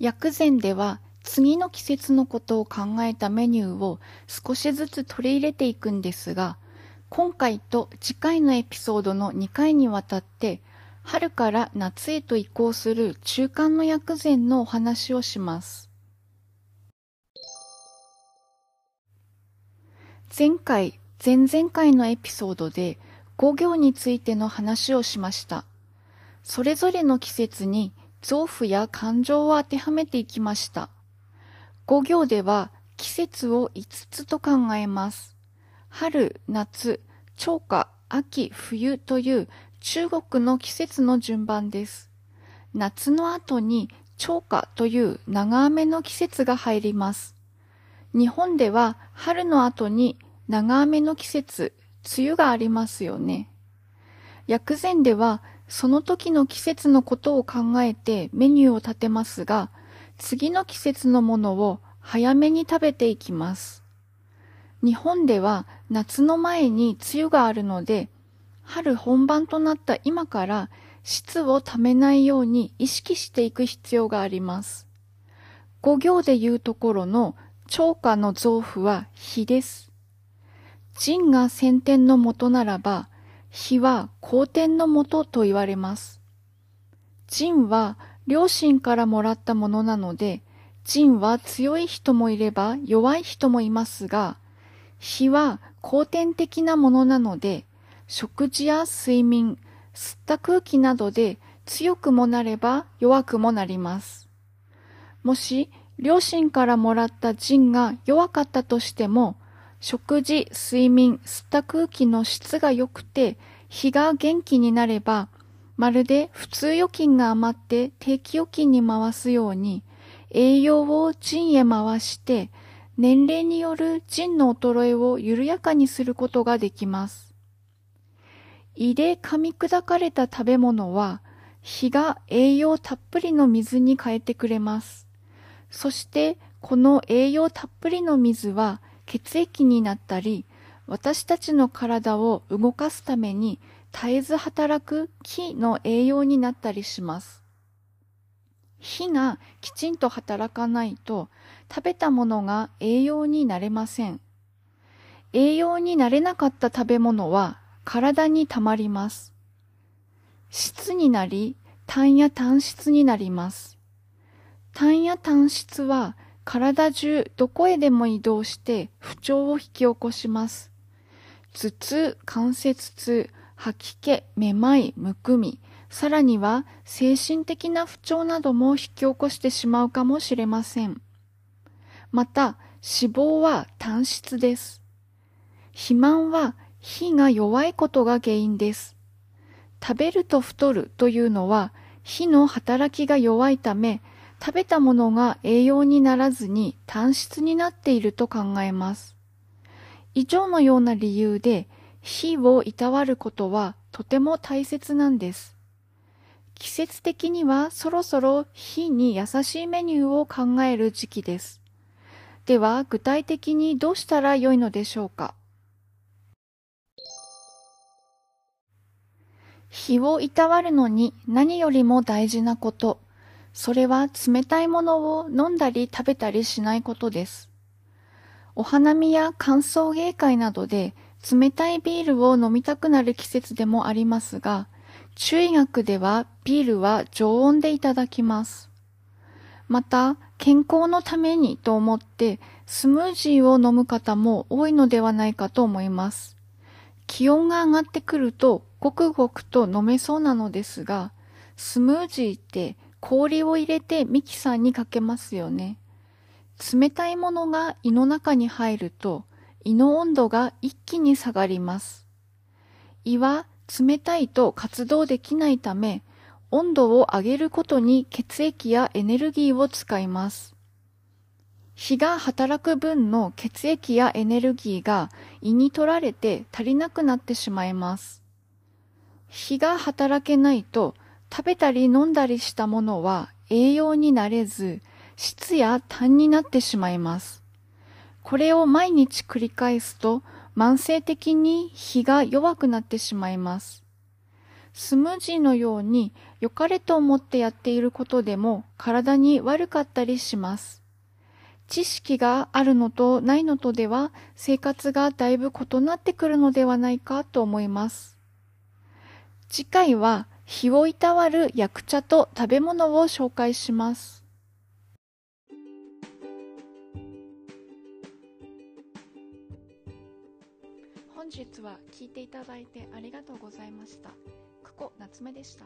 薬膳では次の季節のことを考えたメニューを少しずつ取り入れていくんですが、今回と次回のエピソードの2回にわたって春から夏へと移行する中間の薬膳のお話をします。前回、前々回のエピソードで五行についての話をしました。それぞれの季節に臓腑や感情を当てはめていきました。五行では季節を5つと考えます。春、夏、長夏、秋、冬という中国の季節の順番です。夏の後に長夏という長雨の季節が入ります。日本では春の後に長雨の季節、梅雨がありますよね。薬膳ではその時の季節のことを考えてメニューを立てますが、次の季節のものを早めに食べていきます。日本では夏の前に梅雨があるので、春本番となった今から質をためないように意識していく必要があります。五行でいうところの超過の臓腑は火です。人が先天のもとならば、火は後天のもとと言われます。人は両親からもらったものなので、人は強い人もいれば弱い人もいますが、火は後天的なものなので、食事や睡眠、吸った空気などで強くもなれば弱くもなります。もし、両親からもらった腎が弱かったとしても、食事、睡眠、吸った空気の質が良くて、火が元気になれば、まるで普通預金が余って定期預金に回すように、栄養を腎へ回して、年齢による腎の衰えを緩やかにすることができます。胃で噛み砕かれた食べ物は、火が栄養たっぷりの水に変えてくれます。そして、この栄養たっぷりの水は血液になったり、私たちの体を動かすために絶えず働く木の栄養になったりします。火がきちんと働かないと食べたものが栄養になれません。栄養になれなかった食べ物は体に溜まります。質になり、炭や炭質になります。炭や炭質は体中どこへでも移動して不調を引き起こします。頭痛、関節痛、吐き気、めまい、むくみ、さらには精神的な不調なども引き起こしてしまうかもしれません。また、脂肪は単質です。肥満は火が弱いことが原因です。食べると太るというのは火の働きが弱いため、食べたものが栄養にならずに単質になっていると考えます。以上のような理由で火をいたわることはとても大切なんです。季節的にはそろそろ火に優しいメニューを考える時期です。では具体的にどうしたらよいのでしょうか？火をいたわるのに何よりも大事なこと、それは冷たいものを飲んだり食べたりしないことです。お花見や歓送迎会などで冷たいビールを飲みたくなる季節でもありますが、中医学ではビールは常温でいただきます。また、健康のためにと思ってスムージーを飲む方も多いのではないかと思います。気温が上がってくるとごくごくと飲めそうなのですが、スムージーって氷を入れてミキサーにかけますよね。冷たいものが胃の中に入ると胃の温度が一気に下がります。胃は冷たいと活動できないため、温度を上げることに血液やエネルギーを使います。火が働く分の血液やエネルギーが胃に取られて足りなくなってしまいます。火が働けないと食べたり飲んだりしたものは栄養になれず質や痰になってしまいます。これを毎日繰り返すと慢性的に火が弱くなってしまいます。スムージーのように良かれと思ってやっていることでも体に悪かったりします。知識があるのとないのとでは生活がだいぶ異なってくるのではないかと思います。次回は日をいたわる薬茶と食べ物を紹介します。本日は聞いていただいてありがとうございました。久保夏目でした。